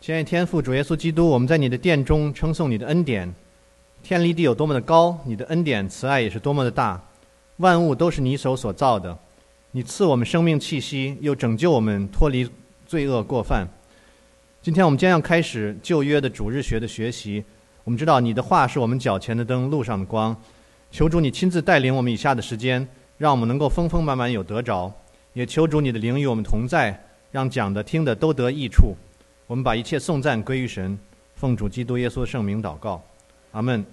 亲爱的天父主耶稣基督，我们在你的殿中称颂你的恩典。天离地有多么的高，你的恩典慈爱也是多么的大。万物都是你手所造的，你赐我们生命气息，又拯救我们脱离罪恶过犯。今天我们将要开始旧约的主日学的学习。我们知道你的话是我们脚前的灯，路上的光。求主你亲自带领我们以下的时间，让我们能够丰丰满满有得着。也求主你的灵与我们同在，让讲的听的都得益处。我们把一切颂赞归于神，奉主基督耶稣圣名祷告，阿门。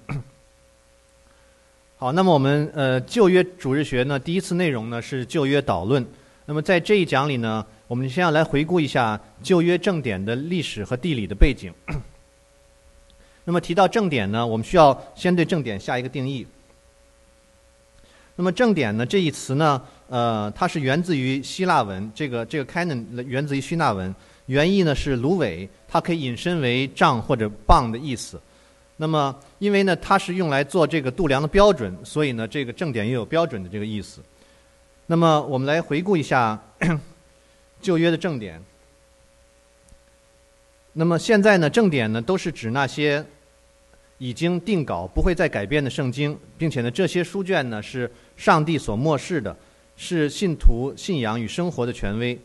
好，那么我们呃旧约主日学呢，第一次内容呢是旧约导论。那么在这一讲里呢，我们先要来回顾一下旧约正典的历史和地理的背景。那么提到正典呢，我们需要先对正典下一个定义。那么正典呢这一词呢，呃，它是源自于希腊文，这个这个 canon 源自于希腊文。原意呢是芦苇，它可以引申为杖或者棒的意思。那么，因为呢它是用来做这个度量的标准，所以呢这个正典也有标准的这个意思。那么我们来回顾一下 旧约的正典。那么现在呢正典呢都是指那些已经定稿不会再改变的圣经，并且呢这些书卷呢是上帝所漠视的，是信徒信仰与生活的权威。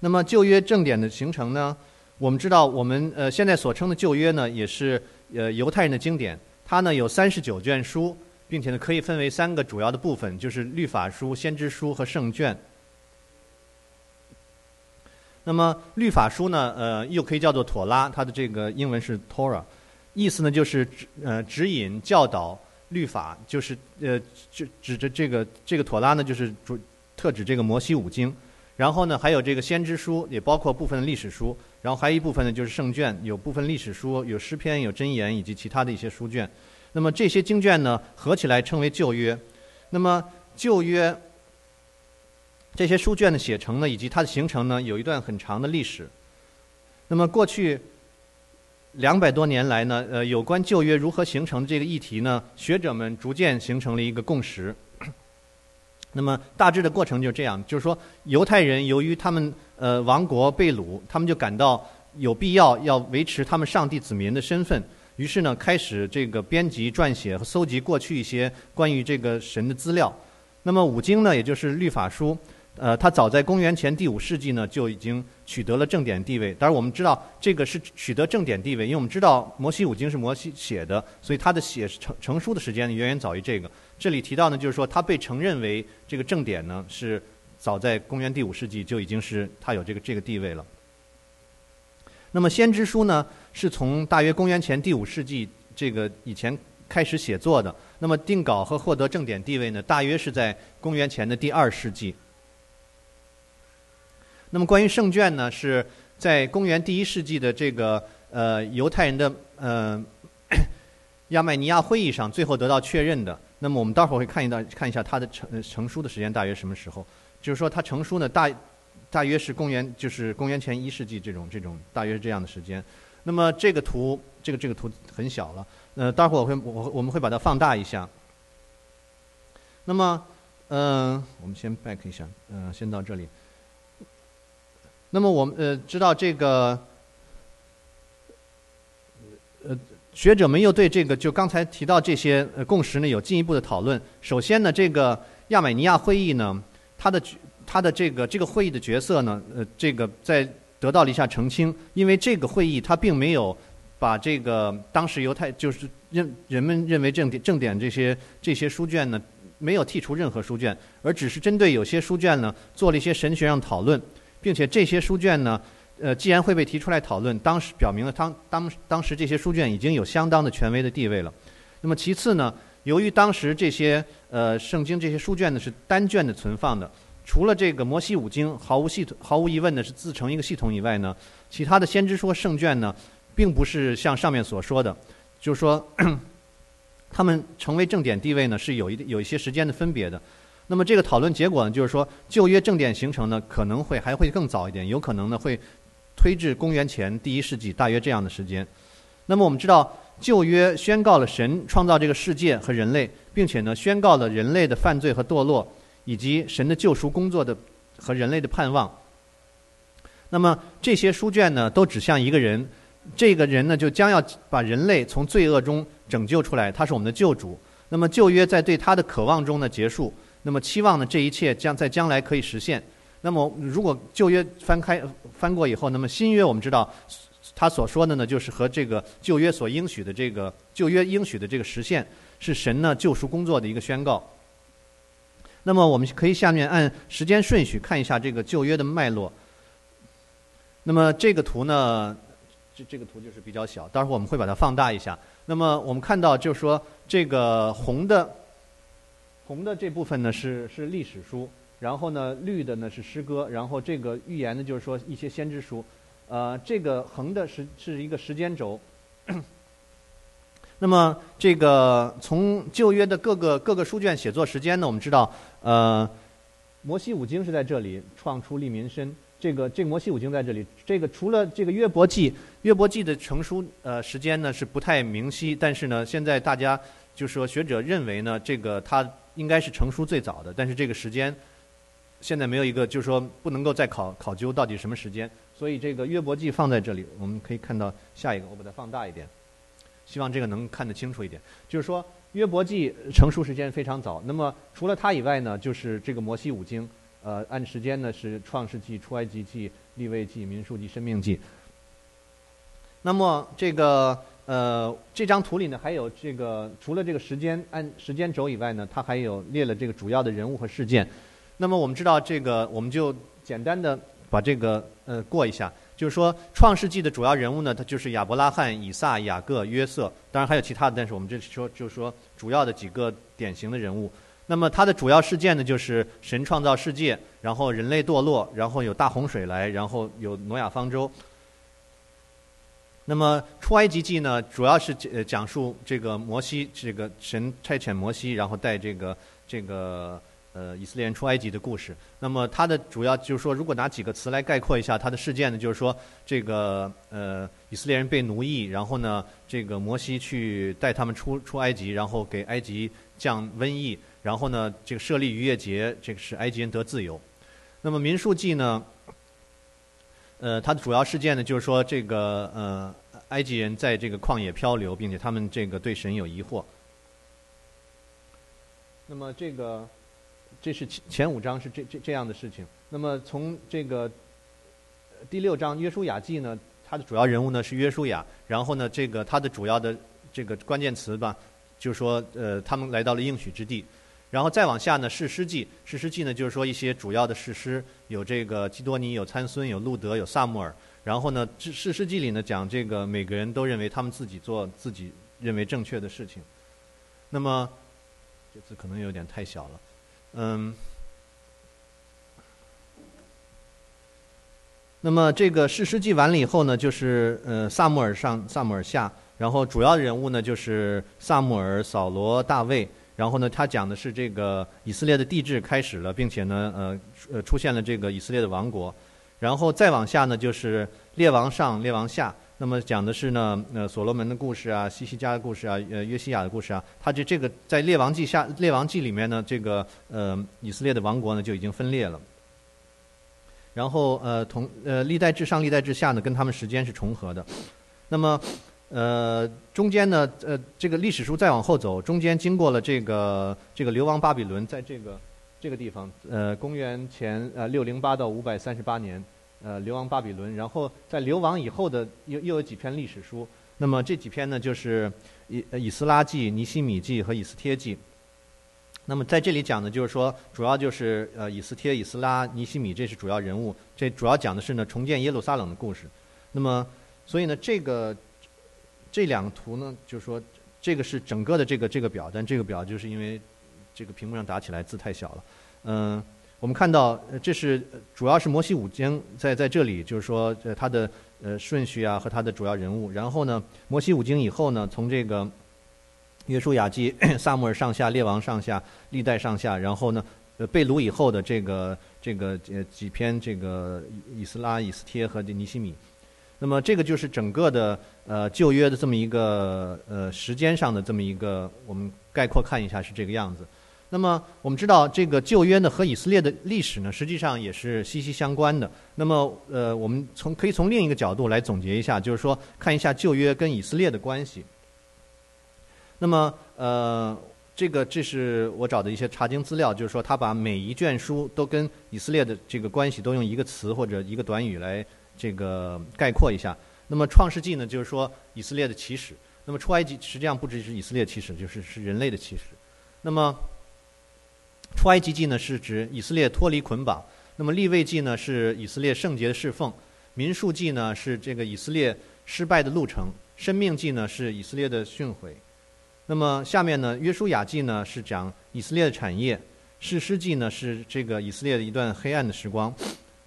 那么旧约正典的形成呢？我们知道，我们呃现在所称的旧约呢，也是呃犹太人的经典。它呢有三十九卷书，并且呢可以分为三个主要的部分，就是律法书、先知书和圣卷。那么律法书呢，呃又可以叫做妥拉，它的这个英文是 Torah，意思呢就是指呃指引、教导、律法，就是呃指指着这个这个妥拉呢，就是主特指这个摩西五经。然后呢，还有这个先知书，也包括部分的历史书。然后还有一部分呢，就是圣卷，有部分历史书，有诗篇，有箴言，以及其他的一些书卷。那么这些经卷呢，合起来称为旧约。那么旧约这些书卷的写成呢，以及它的形成呢，有一段很长的历史。那么过去两百多年来呢，呃，有关旧约如何形成的这个议题呢，学者们逐渐形成了一个共识。那么大致的过程就是这样，就是说犹太人由于他们呃亡国被掳，他们就感到有必要要维持他们上帝子民的身份，于是呢开始这个编辑、撰写和搜集过去一些关于这个神的资料。那么五经呢，也就是律法书。呃，它早在公元前第五世纪呢就已经取得了正典地位。当然，我们知道这个是取得正典地位，因为我们知道摩西五经是摩西写的，所以它的写成成书的时间远远早于这个。这里提到呢，就是说它被承认为这个正典呢，是早在公元第五世纪就已经是它有这个这个地位了。那么先知书呢，是从大约公元前第五世纪这个以前开始写作的。那么定稿和获得正典地位呢，大约是在公元前的第二世纪。那么关于圣卷呢，是在公元第一世纪的这个呃犹太人的呃 亚麦尼亚会议上最后得到确认的。那么我们待会儿会看一段看一下它的成成书的时间大约什么时候？就是说它成书呢大大约是公元就是公元前一世纪这种这种大约这样的时间。那么这个图这个这个图很小了，呃，待会儿我会我我们会把它放大一下。那么嗯，我们先 back 一下，嗯，先到这里。那么我们呃知道这个，呃学者们又对这个就刚才提到这些呃共识呢有进一步的讨论。首先呢，这个亚美尼亚会议呢，它的它的这个这个会议的角色呢，呃，这个在得到了一下澄清，因为这个会议它并没有把这个当时犹太就是认人们认为正典正典这些这些书卷呢，没有剔除任何书卷，而只是针对有些书卷呢做了一些神学上讨论。并且这些书卷呢，呃，既然会被提出来讨论，当时表明了当当当时这些书卷已经有相当的权威的地位了。那么其次呢，由于当时这些呃圣经这些书卷呢是单卷的存放的，除了这个摩西五经毫无系统毫无疑问的是自成一个系统以外呢，其他的先知书圣卷呢，并不是像上面所说的，就是说，他们成为正典地位呢是有一有一些时间的分别的。那么这个讨论结果呢，就是说旧约正典形成呢，可能会还会更早一点，有可能呢会推至公元前第一世纪，大约这样的时间。那么我们知道旧约宣告了神创造这个世界和人类，并且呢宣告了人类的犯罪和堕落，以及神的救赎工作的和人类的盼望。那么这些书卷呢，都指向一个人，这个人呢，就将要把人类从罪恶中拯救出来，他是我们的救主。那么旧约在对他的渴望中呢结束，那么期望呢这一切将在将来可以实现。那么如果旧约翻开翻过以后，那么新约我们知道，他所说的呢就是和这个旧约所应许的这个旧约应许的这个实现，是神呢救赎工作的一个宣告。那么我们可以下面按时间顺序看一下这个旧约的脉络。那么这个图呢，这这个图就是比较小，待会儿我们会把它放大一下。那么我们看到就是说，这个红的红的这部分呢是是历史书，然后呢绿的呢是诗歌，然后这个预言呢就是说一些先知书。呃，这个横的是是一个时间轴。那么这个从旧约的各个各个书卷写作时间呢，我们知道，呃，摩西五经是在这里创出利民身。这个这摩西五经在这里，这个除了这个约伯记，约伯记的成书呃时间呢是不太明晰，但是呢，现在大家就是说学者认为呢，这个它应该是成书最早的，但是这个时间现在没有一个就是说不能够再考考究到底什么时间，所以这个约伯记放在这里，我们可以看到下一个，我把它放大一点，希望这个能看得清楚一点，就是说约伯记成书时间非常早，那么除了它以外呢，就是这个摩西五经。呃，按时间呢是创世纪、出埃及记、立位记、民数记、生命记。那么这个呃这张图里呢，还有这个除了这个时间按时间轴以外呢，它还有列了这个主要的人物和事件。那么我们知道这个，我们就简单的把这个呃过一下，就是说创世纪的主要人物呢，他就是亚伯拉罕、以撒、雅各、约瑟，当然还有其他的，但是我们这说就是说主要的几个典型的人物。那么它的主要事件呢，就是神创造世界，然后人类堕落，然后有大洪水来，然后有挪亚方舟。那么出埃及记呢，主要是呃讲述这个摩西，这个神差遣摩西，然后带这个这个呃以色列人出埃及的故事。那么它的主要就是说，如果拿几个词来概括一下它的事件呢，就是说这个呃以色列人被奴役，然后呢这个摩西去带他们出出埃及，然后给埃及降瘟疫。然后呢，这个设立逾越节，这个是埃及人得自由。那么民数记呢，呃，它的主要事件呢，就是说这个呃，埃及人在这个旷野漂流，并且他们这个对神有疑惑。那么这个这是前前五章是这这这样的事情。那么从这个第六章约书亚记呢，它的主要人物呢是约书亚。然后呢，这个它的主要的这个关键词吧，就是说呃，他们来到了应许之地。然后再往下呢，《士师记》《士师记》呢，就是说一些主要的士师，有这个基多尼，有参孙，有路德，有萨穆尔。然后呢，《士师记》里呢讲这个每个人都认为他们自己做自己认为正确的事情。那么这字可能有点太小了，嗯。那么这个《士师记》完了以后呢，就是呃萨穆尔上，萨穆尔下，然后主要人物呢就是萨穆尔、扫罗、大卫。然后呢，他讲的是这个以色列的地质开始了，并且呢，呃，呃，出现了这个以色列的王国。然后再往下呢，就是列王上、列王下。那么讲的是呢，呃，所罗门的故事啊，西西家的故事啊，呃，约西亚的故事啊。他就这个在列王记下，列王记里面呢，这个呃，以色列的王国呢就已经分裂了。然后呃，同呃，历代至上、历代至下呢，跟他们时间是重合的。那么。呃，中间呢，呃，这个历史书再往后走，中间经过了这个这个流亡巴比伦，在这个这个地方，呃，公元前呃六零八到五百三十八年，呃，流亡巴比伦，然后在流亡以后的又又有几篇历史书，那么这几篇呢，就是以以斯拉记、尼西米记和以斯帖记。那么在这里讲的就是说，主要就是呃以斯帖、以斯拉、尼西米，这是主要人物，这主要讲的是呢重建耶路撒冷的故事。那么，所以呢这个。这两个图呢，就是说，这个是整个的这个这个表，但这个表就是因为这个屏幕上打起来字太小了。嗯，我们看到这是主要是摩西五经在在这里，就是说呃它的呃顺序啊和它的主要人物。然后呢，摩西五经以后呢，从这个约书亚记、萨母尔上下、列王上下、历代上下，然后呢，呃被掳以后的这个这个呃几篇这个以斯拉、以斯帖和尼西米。那么这个就是整个的呃旧约的这么一个呃时间上的这么一个，我们概括看一下是这个样子。那么我们知道，这个旧约呢和以色列的历史呢，实际上也是息息相关的。那么，呃，我们从可以从另一个角度来总结一下，就是说，看一下旧约跟以色列的关系。那么，呃，这个这是我找的一些查经资料，就是说，他把每一卷书都跟以色列的这个关系都用一个词或者一个短语来这个概括一下。那么，《创世纪》呢，就是说以色列的起始；那么，《出埃及》实际上不只是以色列起始，就是是人类的起始。那么，出埃及记呢是指以色列脱离捆绑，那么立位记呢是以色列圣洁的侍奉，民数记呢是这个以色列失败的路程，生命记呢是以色列的训诲，那么下面呢约书亚记呢是讲以色列的产业，士师记呢是这个以色列的一段黑暗的时光，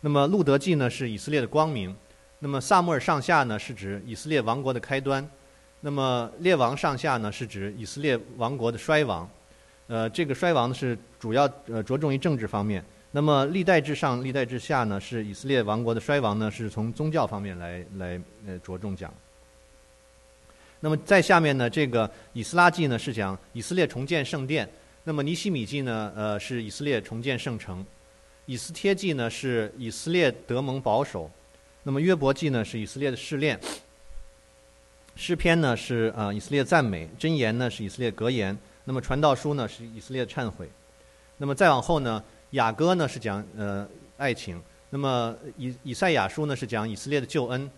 那么路德记呢是以色列的光明，那么萨母尔上下呢是指以色列王国的开端，那么列王上下呢是指以色列王国的衰亡。呃，这个衰亡呢是主要呃着重于政治方面。那么历代之上、历代之下呢，是以色列王国的衰亡呢，是从宗教方面来来呃着重讲。那么在下面呢，这个以斯拉记呢是讲以色列重建圣殿。那么尼希米记呢，呃是以色列重建圣城。以斯帖记呢是以色列德蒙保守。那么约伯记呢是以色列的试炼。诗篇呢是啊以色列赞美。箴言呢是以色列格言。那么传道书呢是以色列的忏悔，那么再往后呢雅歌呢是讲呃爱情，那么以以赛亚书呢是讲以色列的救恩，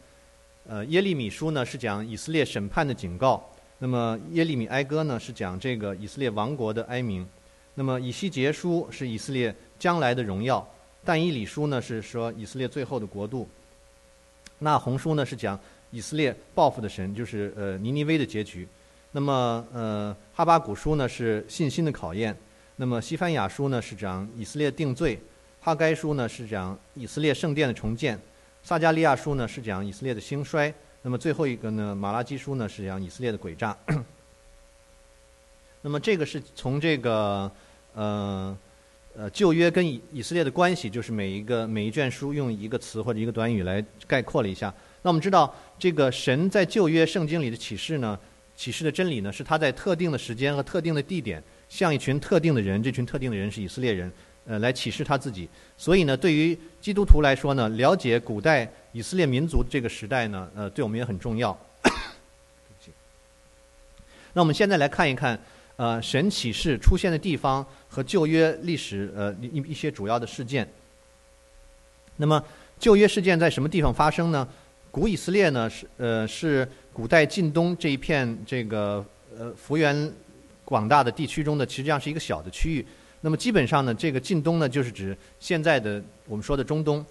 呃耶利米书呢是讲以色列审判的警告，那么耶利米哀歌呢是讲这个以色列王国的哀鸣，那么以西结书是以色列将来的荣耀，但以理书呢是说以色列最后的国度，那红书呢是讲以色列报复的神，就是呃尼尼微的结局。那么，呃，哈巴古书呢是信心的考验。那么，西番雅书呢是讲以色列定罪。哈该书呢是讲以色列圣殿的重建。撒加利亚书呢是讲以色列的兴衰。那么最后一个呢，马拉基书呢是讲以色列的诡诈。那么这个是从这个，呃，呃旧约跟以以色列的关系，就是每一个每一卷书用一个词或者一个短语来概括了一下。那我们知道，这个神在旧约圣经里的启示呢？启示的真理呢，是他在特定的时间和特定的地点，向一群特定的人，这群特定的人是以色列人，呃，来启示他自己。所以呢，对于基督徒来说呢，了解古代以色列民族这个时代呢，呃，对我们也很重要。那我们现在来看一看，呃，神启示出现的地方和旧约历史呃一一些主要的事件。那么旧约事件在什么地方发生呢？古以色列呢是呃是古代近东这一片这个呃幅员广大的地区中的，实际上是一个小的区域。那么基本上呢，这个近东呢就是指现在的我们说的中东。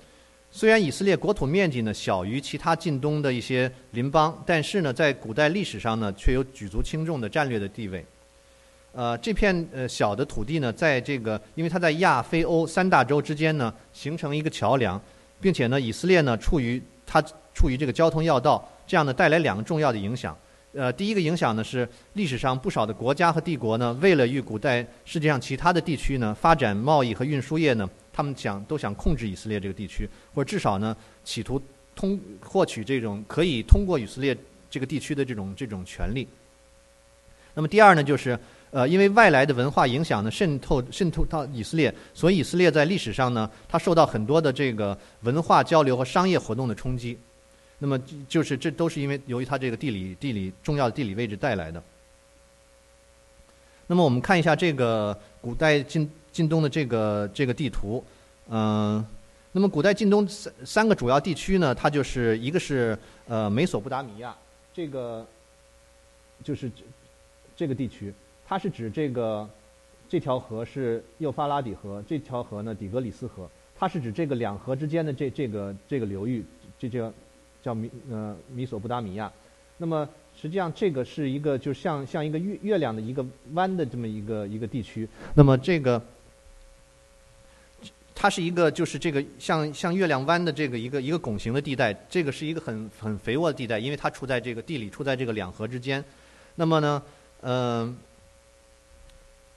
虽然以色列国土面积呢小于其他近东的一些邻邦，但是呢在古代历史上呢却有举足轻重的战略的地位。呃，这片呃小的土地呢，在这个因为它在亚非欧三大洲之间呢形成一个桥梁，并且呢以色列呢处于它。处于这个交通要道，这样呢带来两个重要的影响。呃，第一个影响呢是历史上不少的国家和帝国呢，为了与古代世界上其他的地区呢发展贸易和运输业呢，他们想都想控制以色列这个地区，或者至少呢企图通获取这种可以通过以色列这个地区的这种这种权利。那么第二呢就是呃，因为外来的文化影响呢渗透渗透到以色列，所以以色列在历史上呢它受到很多的这个文化交流和商业活动的冲击。那么就是这都是因为由于它这个地理地理重要的地理位置带来的。那么我们看一下这个古代近近东的这个这个地图，嗯，那么古代近东三三个主要地区呢，它就是一个是呃美索不达米亚，这个就是这个地区，它是指这个这条河是幼发拉底河，这条河呢底格里斯河，它是指这个两河之间的这这个这个流域，这叫。叫米呃米索不达米亚，那么实际上这个是一个就像像一个月月亮的一个弯的这么一个一个地区，那么这个它是一个就是这个像像月亮弯的这个一个一个拱形的地带，这个是一个很很肥沃的地带，因为它处在这个地理处在这个两河之间，那么呢，嗯，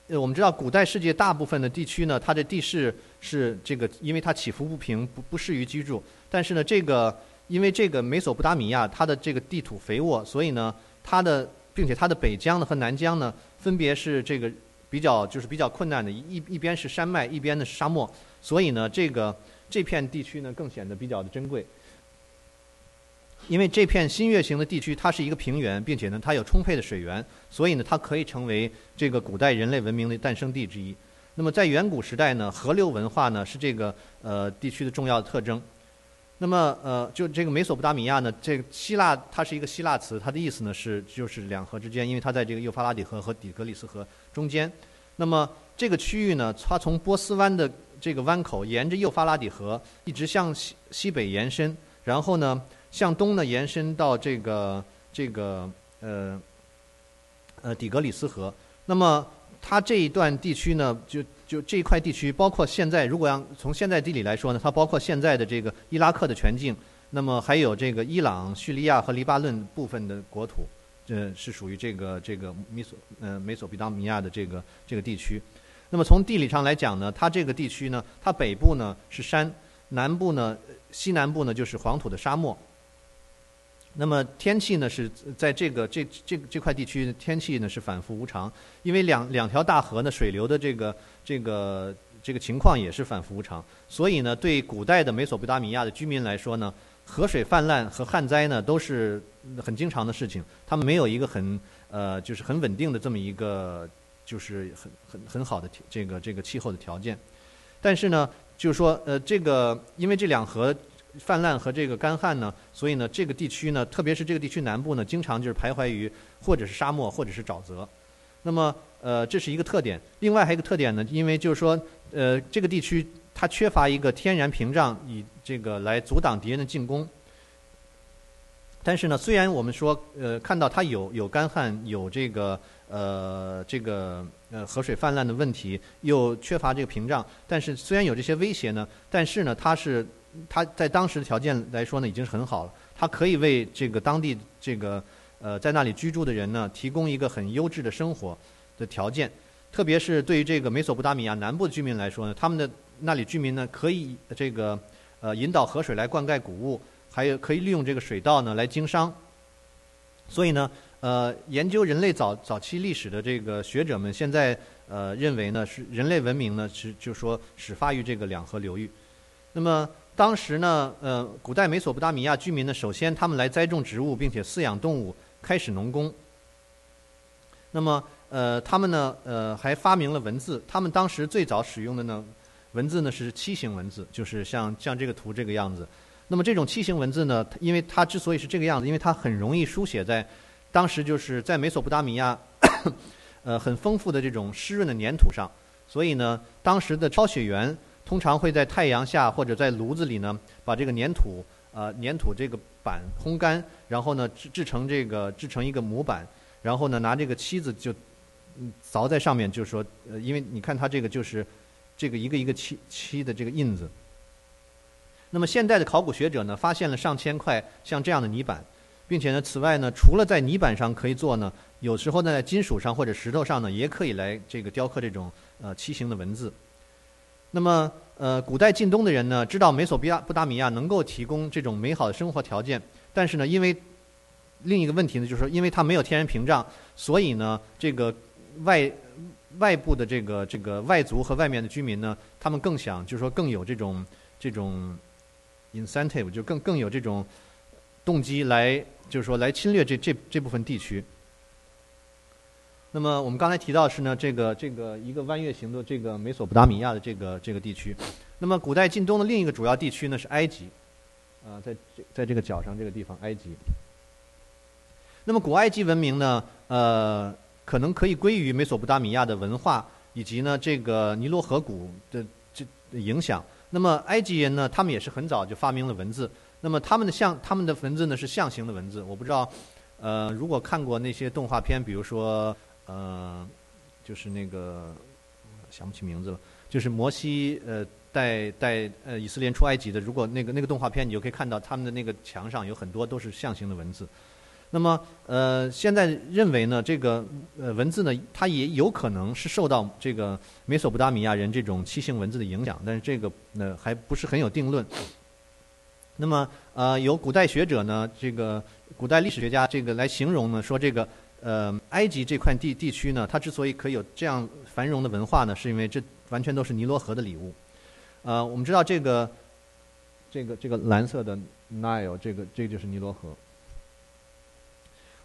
我们知道古代世界大部分的地区呢，它的地势是这个，因为它起伏不平，不不适于居住，但是呢，这个。因为这个美索不达米亚，它的这个地土肥沃，所以呢，它的并且它的北疆呢和南疆呢，分别是这个比较就是比较困难的，一一边是山脉，一边呢是沙漠，所以呢，这个这片地区呢更显得比较的珍贵。因为这片新月形的地区，它是一个平原，并且呢它有充沛的水源，所以呢它可以成为这个古代人类文明的诞生地之一。那么在远古时代呢，河流文化呢是这个呃地区的重要的特征。那么，呃，就这个美索不达米亚呢，这个希腊它是一个希腊词，它的意思呢是就是两河之间，因为它在这个幼发拉底河和底格里斯河中间。那么这个区域呢，它从波斯湾的这个湾口沿着幼发拉底河一直向西西北延伸，然后呢向东呢延伸到这个这个呃呃底格里斯河。那么它这一段地区呢，就就这一块地区，包括现在，如果要从现在地理来说呢，它包括现在的这个伊拉克的全境，那么还有这个伊朗、叙利亚和黎巴嫩部分的国土，这是属于这个这个米索呃美索不达米亚的这个这个地区。那么从地理上来讲呢，它这个地区呢，它北部呢是山，南部呢西南部呢就是黄土的沙漠。那么天气呢是在这个这这这块地区天气呢是反复无常，因为两两条大河呢水流的这个这个这个情况也是反复无常，所以呢对古代的美索不达米亚的居民来说呢，河水泛滥和旱灾呢都是很经常的事情，他们没有一个很呃就是很稳定的这么一个就是很很很好的这个这个气候的条件，但是呢就是说呃这个因为这两河。泛滥和这个干旱呢，所以呢，这个地区呢，特别是这个地区南部呢，经常就是徘徊于或者是沙漠，或者是沼泽。那么，呃，这是一个特点。另外还有一个特点呢，因为就是说，呃，这个地区它缺乏一个天然屏障，以这个来阻挡敌人的进攻。但是呢，虽然我们说，呃，看到它有有干旱，有这个呃这个呃河水泛滥的问题，又缺乏这个屏障，但是虽然有这些威胁呢，但是呢，它是。它在当时的条件来说呢，已经是很好了。它可以为这个当地这个呃在那里居住的人呢，提供一个很优质的生活的条件。特别是对于这个美索不达米亚南部的居民来说呢，他们的那里居民呢，可以这个呃引导河水来灌溉谷物，还有可以利用这个水稻呢来经商。所以呢，呃，研究人类早早期历史的这个学者们现在呃认为呢，是人类文明呢是就说始发于这个两河流域。那么当时呢，呃，古代美索不达米亚居民呢，首先他们来栽种植物，并且饲养动物，开始农工。那么，呃，他们呢，呃，还发明了文字。他们当时最早使用的呢，文字呢是七形文字，就是像像这个图这个样子。那么这种七形文字呢，因为它之所以是这个样子，因为它很容易书写在当时就是在美索不达米亚，呃，很丰富的这种湿润的粘土上，所以呢，当时的抄写员。通常会在太阳下或者在炉子里呢，把这个粘土呃粘土这个板烘干，然后呢制制成这个制成一个模板，然后呢拿这个漆子就凿在上面，就是说呃因为你看它这个就是这个一个一个漆漆的这个印子。那么现代的考古学者呢发现了上千块像这样的泥板，并且呢此外呢除了在泥板上可以做呢，有时候呢在金属上或者石头上呢也可以来这个雕刻这种呃畸形的文字。那么，呃，古代近东的人呢，知道美索不达米亚能够提供这种美好的生活条件，但是呢，因为另一个问题呢，就是说，因为它没有天然屏障，所以呢，这个外外部的这个这个外族和外面的居民呢，他们更想，就是说，更有这种这种 incentive，就更更有这种动机来，就是说，来侵略这这这部分地区。那么我们刚才提到是呢，这个这个一个弯月形的这个美索不达米亚的这个这个地区。那么古代近东的另一个主要地区呢是埃及，啊，在这在这个角上这个地方埃及。那么古埃及文明呢，呃，可能可以归于美索不达米亚的文化以及呢这个尼罗河谷的这影响。那么埃及人呢，他们也是很早就发明了文字。那么他们的象他们的文字呢是象形的文字。我不知道，呃，如果看过那些动画片，比如说。呃，就是那个想不起名字了，就是摩西呃带带呃以色列出埃及的。如果那个那个动画片，你就可以看到他们的那个墙上有很多都是象形的文字。那么呃，现在认为呢，这个呃文字呢，它也有可能是受到这个美索不达米亚人这种楔形文字的影响，但是这个呢还不是很有定论。那么呃，有古代学者呢，这个古代历史学家这个来形容呢，说这个。呃，埃及这块地地区呢，它之所以可以有这样繁荣的文化呢，是因为这完全都是尼罗河的礼物。呃，我们知道这个这个这个蓝色的 Nile，这个这就是尼罗河。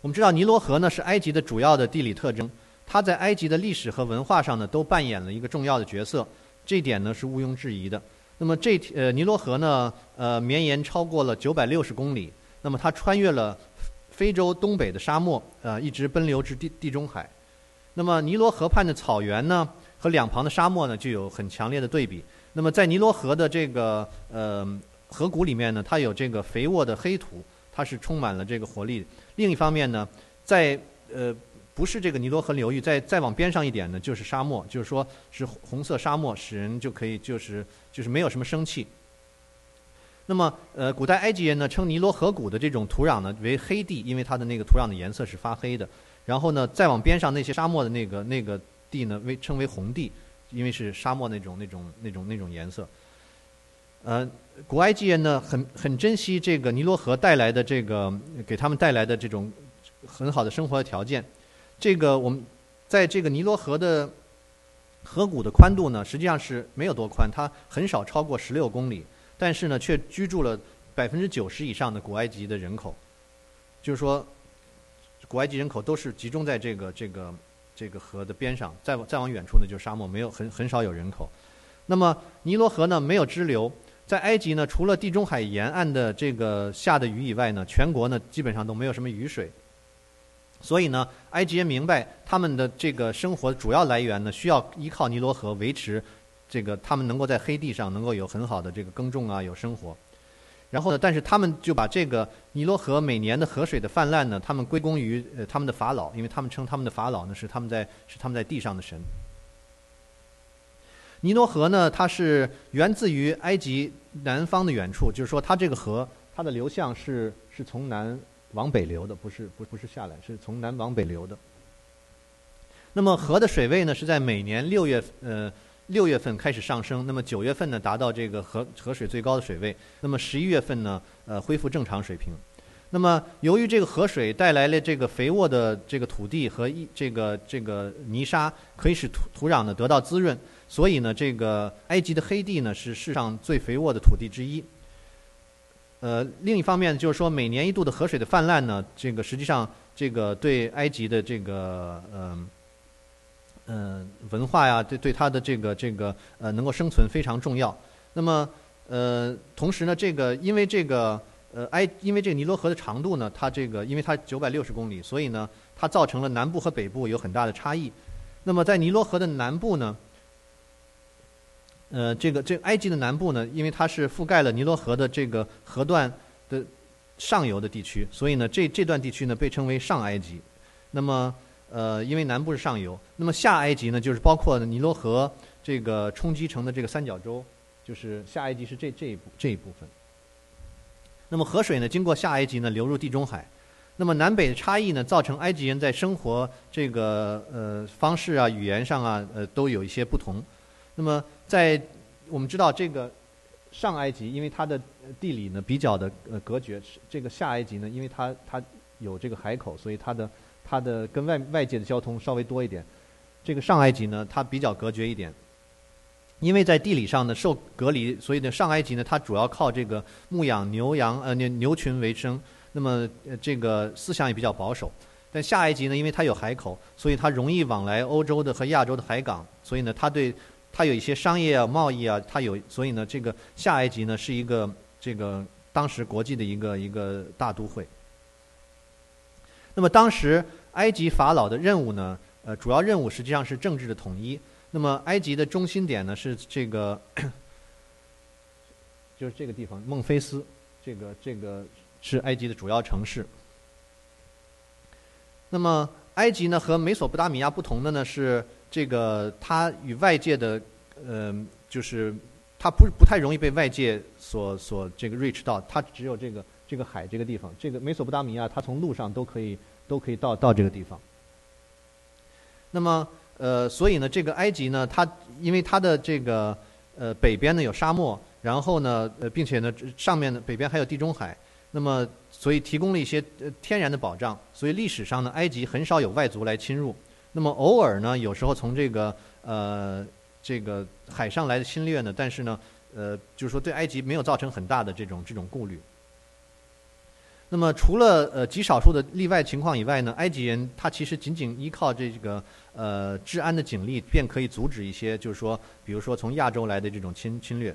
我们知道尼罗河呢是埃及的主要的地理特征，它在埃及的历史和文化上呢都扮演了一个重要的角色，这一点呢是毋庸置疑的。那么这呃尼罗河呢呃绵延超过了九百六十公里，那么它穿越了非洲东北的沙漠，呃一直奔流至地地中海。那么尼罗河畔的草原呢和两旁的沙漠呢就有很强烈的对比。那么在尼罗河的这个呃河谷里面呢，它有这个肥沃的黑土，它是充满了这个活力。另一方面呢，在呃不是这个尼罗河流域，再再往边上一点呢，就是沙漠，就是说是红色沙漠，使人就可以就是就是没有什么生气。那么呃，古代埃及人呢称尼罗河谷的这种土壤呢为黑地，因为它的那个土壤的颜色是发黑的。然后呢，再往边上那些沙漠的那个那个地呢为称为红地，因为是沙漠那种那种那种那种颜色。呃，古埃及人呢，很很珍惜这个尼罗河带来的这个给他们带来的这种很好的生活的条件。这个我们在这个尼罗河的河谷的宽度呢，实际上是没有多宽，它很少超过十六公里，但是呢，却居住了百分之九十以上的古埃及的人口。就是说，古埃及人口都是集中在这个这个这个河的边上，再往再往远处呢，就是沙漠，没有很很少有人口。那么尼罗河呢，没有支流。在埃及呢，除了地中海沿岸的这个下的雨以外呢，全国呢基本上都没有什么雨水。所以呢，埃及人明白他们的这个生活主要来源呢，需要依靠尼罗河维持这个他们能够在黑地上能够有很好的这个耕种啊，有生活。然后呢，但是他们就把这个尼罗河每年的河水的泛滥呢，他们归功于呃他们的法老，因为他们称他们的法老呢是他们在是他们在地上的神。尼罗河呢，它是源自于埃及南方的远处，就是说，它这个河它的流向是是从南往北流的，不是不不是下来，是从南往北流的。那么河的水位呢，是在每年六月呃六月份开始上升，那么九月份呢达到这个河河水最高的水位，那么十一月份呢呃恢复正常水平。那么由于这个河水带来了这个肥沃的这个土地和一这个这个泥沙，可以使土土壤呢得到滋润。所以呢，这个埃及的黑地呢是世上最肥沃的土地之一。呃，另一方面就是说，每年一度的河水的泛滥呢，这个实际上这个对埃及的这个嗯嗯文化呀，对对它的这个这个呃能够生存非常重要。那么呃，同时呢，这个因为这个呃埃因为这个尼罗河的长度呢，它这个因为它九百六十公里，所以呢，它造成了南部和北部有很大的差异。那么在尼罗河的南部呢？呃，这个这埃及的南部呢，因为它是覆盖了尼罗河的这个河段的上游的地区，所以呢，这这段地区呢被称为上埃及。那么，呃，因为南部是上游，那么下埃及呢，就是包括尼罗河这个冲击成的这个三角洲，就是下埃及是这这一部这一部分。那么河水呢，经过下埃及呢流入地中海。那么南北的差异呢，造成埃及人在生活这个呃方式啊、语言上啊，呃都有一些不同。那么在我们知道这个上埃及，因为它的地理呢比较的呃隔绝，这个下埃及呢，因为它它有这个海口，所以它的它的跟外外界的交通稍微多一点。这个上埃及呢，它比较隔绝一点，因为在地理上呢受隔离，所以呢上埃及呢它主要靠这个牧养牛羊呃牛牛群为生，那么这个思想也比较保守。但下埃及呢，因为它有海口，所以它容易往来欧洲的和亚洲的海港，所以呢它对它有一些商业啊、贸易啊，它有，所以呢，这个下埃及呢是一个这个当时国际的一个一个大都会。那么当时埃及法老的任务呢，呃，主要任务实际上是政治的统一。那么埃及的中心点呢是这个，就是这个地方孟菲斯，这个这个是埃及的主要城市。那么埃及呢和美索不达米亚不同的呢是。这个它与外界的，呃，就是它不不太容易被外界所所这个 reach 到，它只有这个这个海这个地方，这个美索不达米亚，它从路上都可以都可以到到这个地方。那么，呃，所以呢，这个埃及呢，它因为它的这个呃北边呢有沙漠，然后呢，呃，并且呢上面呢北边还有地中海，那么所以提供了一些呃天然的保障，所以历史上呢，埃及很少有外族来侵入。那么偶尔呢，有时候从这个呃这个海上来的侵略呢，但是呢，呃就是说对埃及没有造成很大的这种这种顾虑。那么除了呃极少数的例外情况以外呢，埃及人他其实仅仅依靠这个呃治安的警力，便可以阻止一些就是说，比如说从亚洲来的这种侵侵略。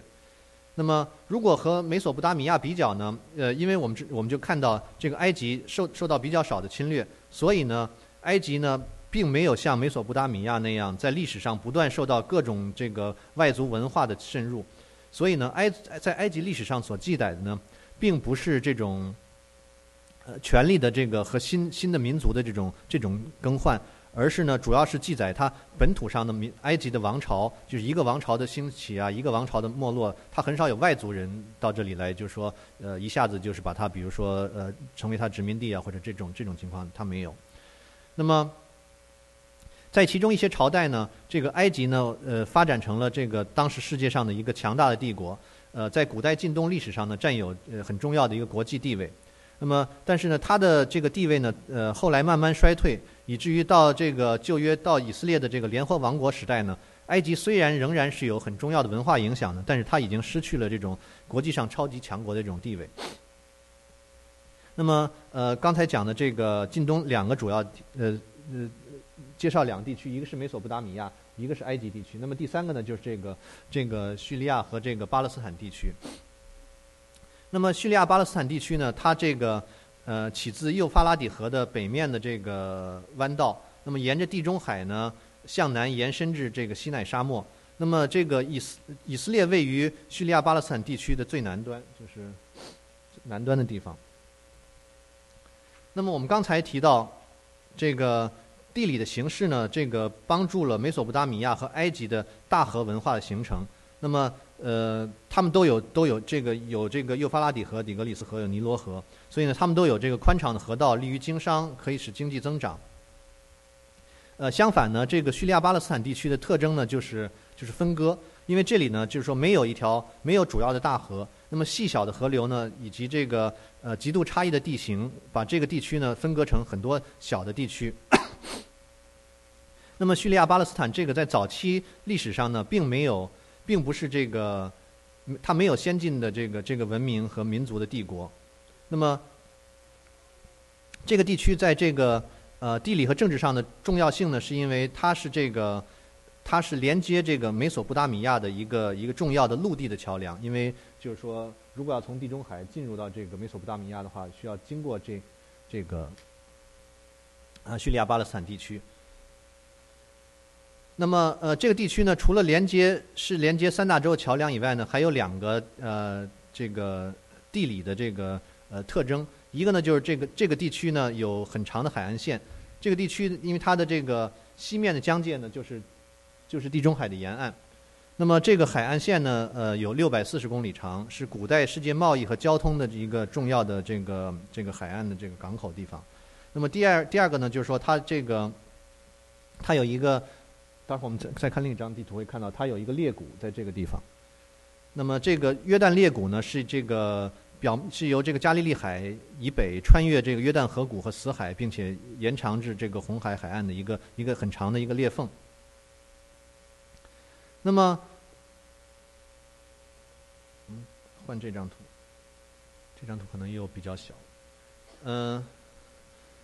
那么如果和美索不达米亚比较呢，呃，因为我们我们就看到这个埃及受受到比较少的侵略，所以呢，埃及呢并没有像美索不达米亚那样在历史上不断受到各种这个外族文化的渗入，所以呢，埃在埃及历史上所记载的呢，并不是这种。呃，权力的这个和新新的民族的这种这种更换，而是呢，主要是记载它本土上的民埃及的王朝，就是一个王朝的兴起啊，一个王朝的没落，它很少有外族人到这里来，就是说，呃，一下子就是把它，比如说，呃，成为它殖民地啊，或者这种这种情况，它没有。那么，在其中一些朝代呢，这个埃及呢，呃，发展成了这个当时世界上的一个强大的帝国，呃，在古代近东历史上呢，占有呃很重要的一个国际地位。那么，但是呢，它的这个地位呢，呃，后来慢慢衰退，以至于到这个旧约到以色列的这个联合王国时代呢，埃及虽然仍然是有很重要的文化影响的，但是它已经失去了这种国际上超级强国的这种地位。那么，呃，刚才讲的这个近东两个主要，呃呃，介绍两个地区，一个是美索不达米亚，一个是埃及地区。那么第三个呢，就是这个这个叙利亚和这个巴勒斯坦地区。那么叙利亚巴勒斯坦地区呢，它这个呃起自幼发拉底河的北面的这个弯道，那么沿着地中海呢向南延伸至这个西奈沙漠。那么这个以色以色列位于叙利亚巴勒斯坦地区的最南端，就是南端的地方。那么我们刚才提到这个地理的形式呢，这个帮助了美索不达米亚和埃及的大河文化的形成。那么呃，他们都有都有这个有这个幼发拉底河、底格里斯河、有尼罗河，所以呢，他们都有这个宽敞的河道，利于经商，可以使经济增长。呃，相反呢，这个叙利亚巴勒斯坦地区的特征呢，就是就是分割，因为这里呢，就是说没有一条没有主要的大河，那么细小的河流呢，以及这个呃极度差异的地形，把这个地区呢分割成很多小的地区。那么叙利亚巴勒斯坦这个在早期历史上呢，并没有。并不是这个，它没有先进的这个这个文明和民族的帝国。那么，这个地区在这个呃地理和政治上的重要性呢，是因为它是这个它是连接这个美索不达米亚的一个一个重要的陆地的桥梁。因为就是说，如果要从地中海进入到这个美索不达米亚的话，需要经过这这个啊叙利亚巴勒斯坦地区。那么，呃，这个地区呢，除了连接是连接三大洲桥梁以外呢，还有两个呃，这个地理的这个呃特征。一个呢，就是这个这个地区呢有很长的海岸线。这个地区因为它的这个西面的疆界呢，就是就是地中海的沿岸。那么这个海岸线呢，呃，有六百四十公里长，是古代世界贸易和交通的一个重要的这个这个海岸的这个港口地方。那么第二第二个呢，就是说它这个它有一个。待会儿我们再再看另一张地图，会看到它有一个裂谷在这个地方。那么这个约旦裂谷呢，是这个表是由这个加利利海以北穿越这个约旦河谷和死海，并且延长至这个红海海岸的一个一个很长的一个裂缝。那么，嗯，换这张图，这张图可能又比较小。嗯，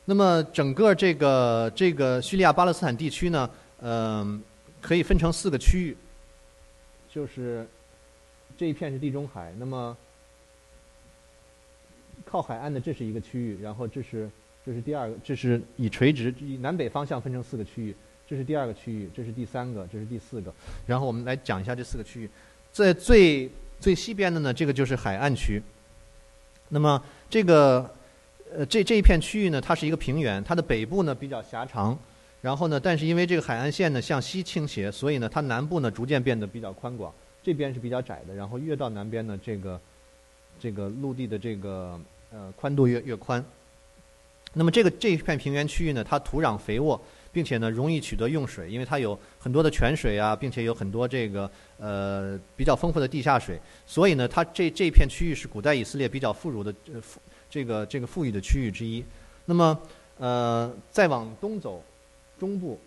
那么整个这个这个叙利亚巴勒斯坦地区呢？嗯，可以分成四个区域，就是这一片是地中海，那么靠海岸的这是一个区域，然后这是这是第二个，这是以垂直以南北方向分成四个区域，这是第二个区域，这是第三个，这是第四个，然后我们来讲一下这四个区域，在最最西边的呢，这个就是海岸区，那么这个呃这这一片区域呢，它是一个平原，它的北部呢比较狭长。然后呢？但是因为这个海岸线呢向西倾斜，所以呢它南部呢逐渐变得比较宽广，这边是比较窄的。然后越到南边呢，这个这个陆地的这个呃宽度越越宽。那么这个这一片平原区域呢，它土壤肥沃，并且呢容易取得用水，因为它有很多的泉水啊，并且有很多这个呃比较丰富的地下水，所以呢，它这这片区域是古代以色列比较富庶的呃富这个这个富裕的区域之一。那么呃再往东走，中部。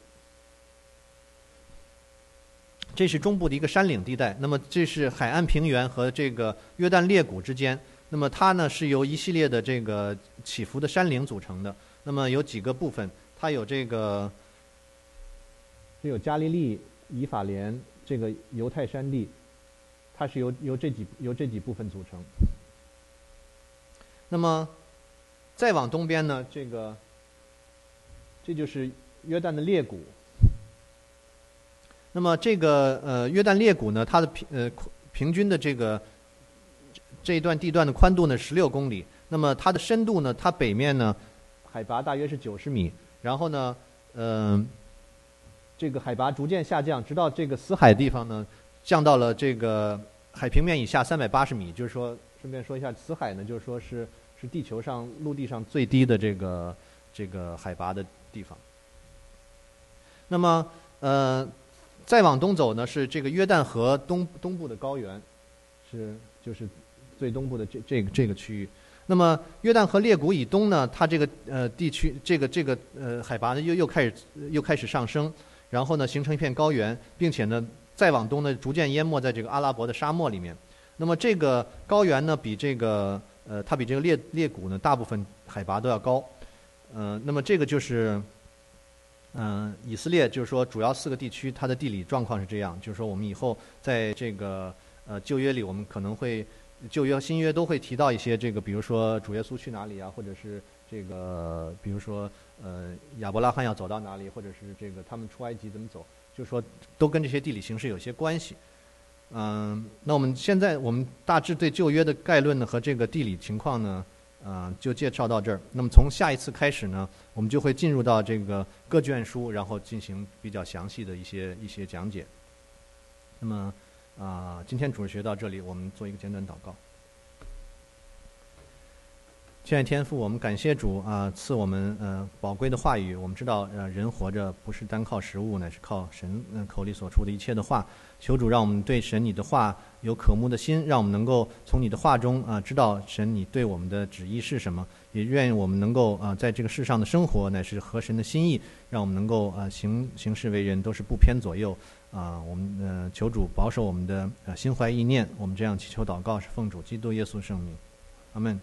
这是中部的一个山岭地带，那么这是海岸平原和这个约旦裂谷之间，那么它呢是由一系列的这个起伏的山岭组成的。那么有几个部分，它有这个，这有加利利、以法莲这个犹太山地，它是由由这几由这几部分组成。那么再往东边呢，这个这就是约旦的裂谷。那么这个呃约旦裂谷呢，它的平呃平均的这个这一段地段的宽度呢十六公里，那么它的深度呢，它北面呢海拔大约是九十米，然后呢，嗯，这个海拔逐渐下降，直到这个死海地方呢降到了这个海平面以下三百八十米，就是说顺便说一下，死海呢就是说是是地球上陆地上最低的这个这个海拔的地方。那么呃。再往东走呢，是这个约旦河东东部的高原，是就是最东部的这这个这个区域。那么约旦河裂谷以东呢，它这个呃地区这个这个呃海拔呢又又开始又开始上升，然后呢形成一片高原，并且呢再往东呢逐渐淹没在这个阿拉伯的沙漠里面。那么这个高原呢比这个呃它比这个裂裂谷呢大部分海拔都要高，嗯，那么这个就是。嗯，以色列就是说，主要四个地区它的地理状况是这样。就是说，我们以后在这个呃旧约里，我们可能会旧约和新约都会提到一些这个，比如说主耶稣去哪里啊，或者是这个，比如说呃亚伯拉罕要走到哪里，或者是这个他们出埃及怎么走，就是说都跟这些地理形势有些关系。嗯，那我们现在我们大致对旧约的概论呢和这个地理情况呢。啊，就介绍到这儿。那么从下一次开始呢，我们就会进入到这个各卷书，然后进行比较详细的一些一些讲解。那么啊，今天主日学到这里，我们做一个简短祷告。亲爱天父，我们感谢主啊，赐我们呃宝贵的话语。我们知道，呃，人活着不是单靠食物，乃是靠神嗯口里所出的一切的话。求主让我们对神你的话有渴慕的心，让我们能够从你的话中啊知道神你对我们的旨意是什么。也愿我们能够啊在这个世上的生活乃是合神的心意，让我们能够啊行行事为人都是不偏左右啊。我们呃求主保守我们的呃心怀意念。我们这样祈求祷告是奉主基督耶稣圣名，阿门。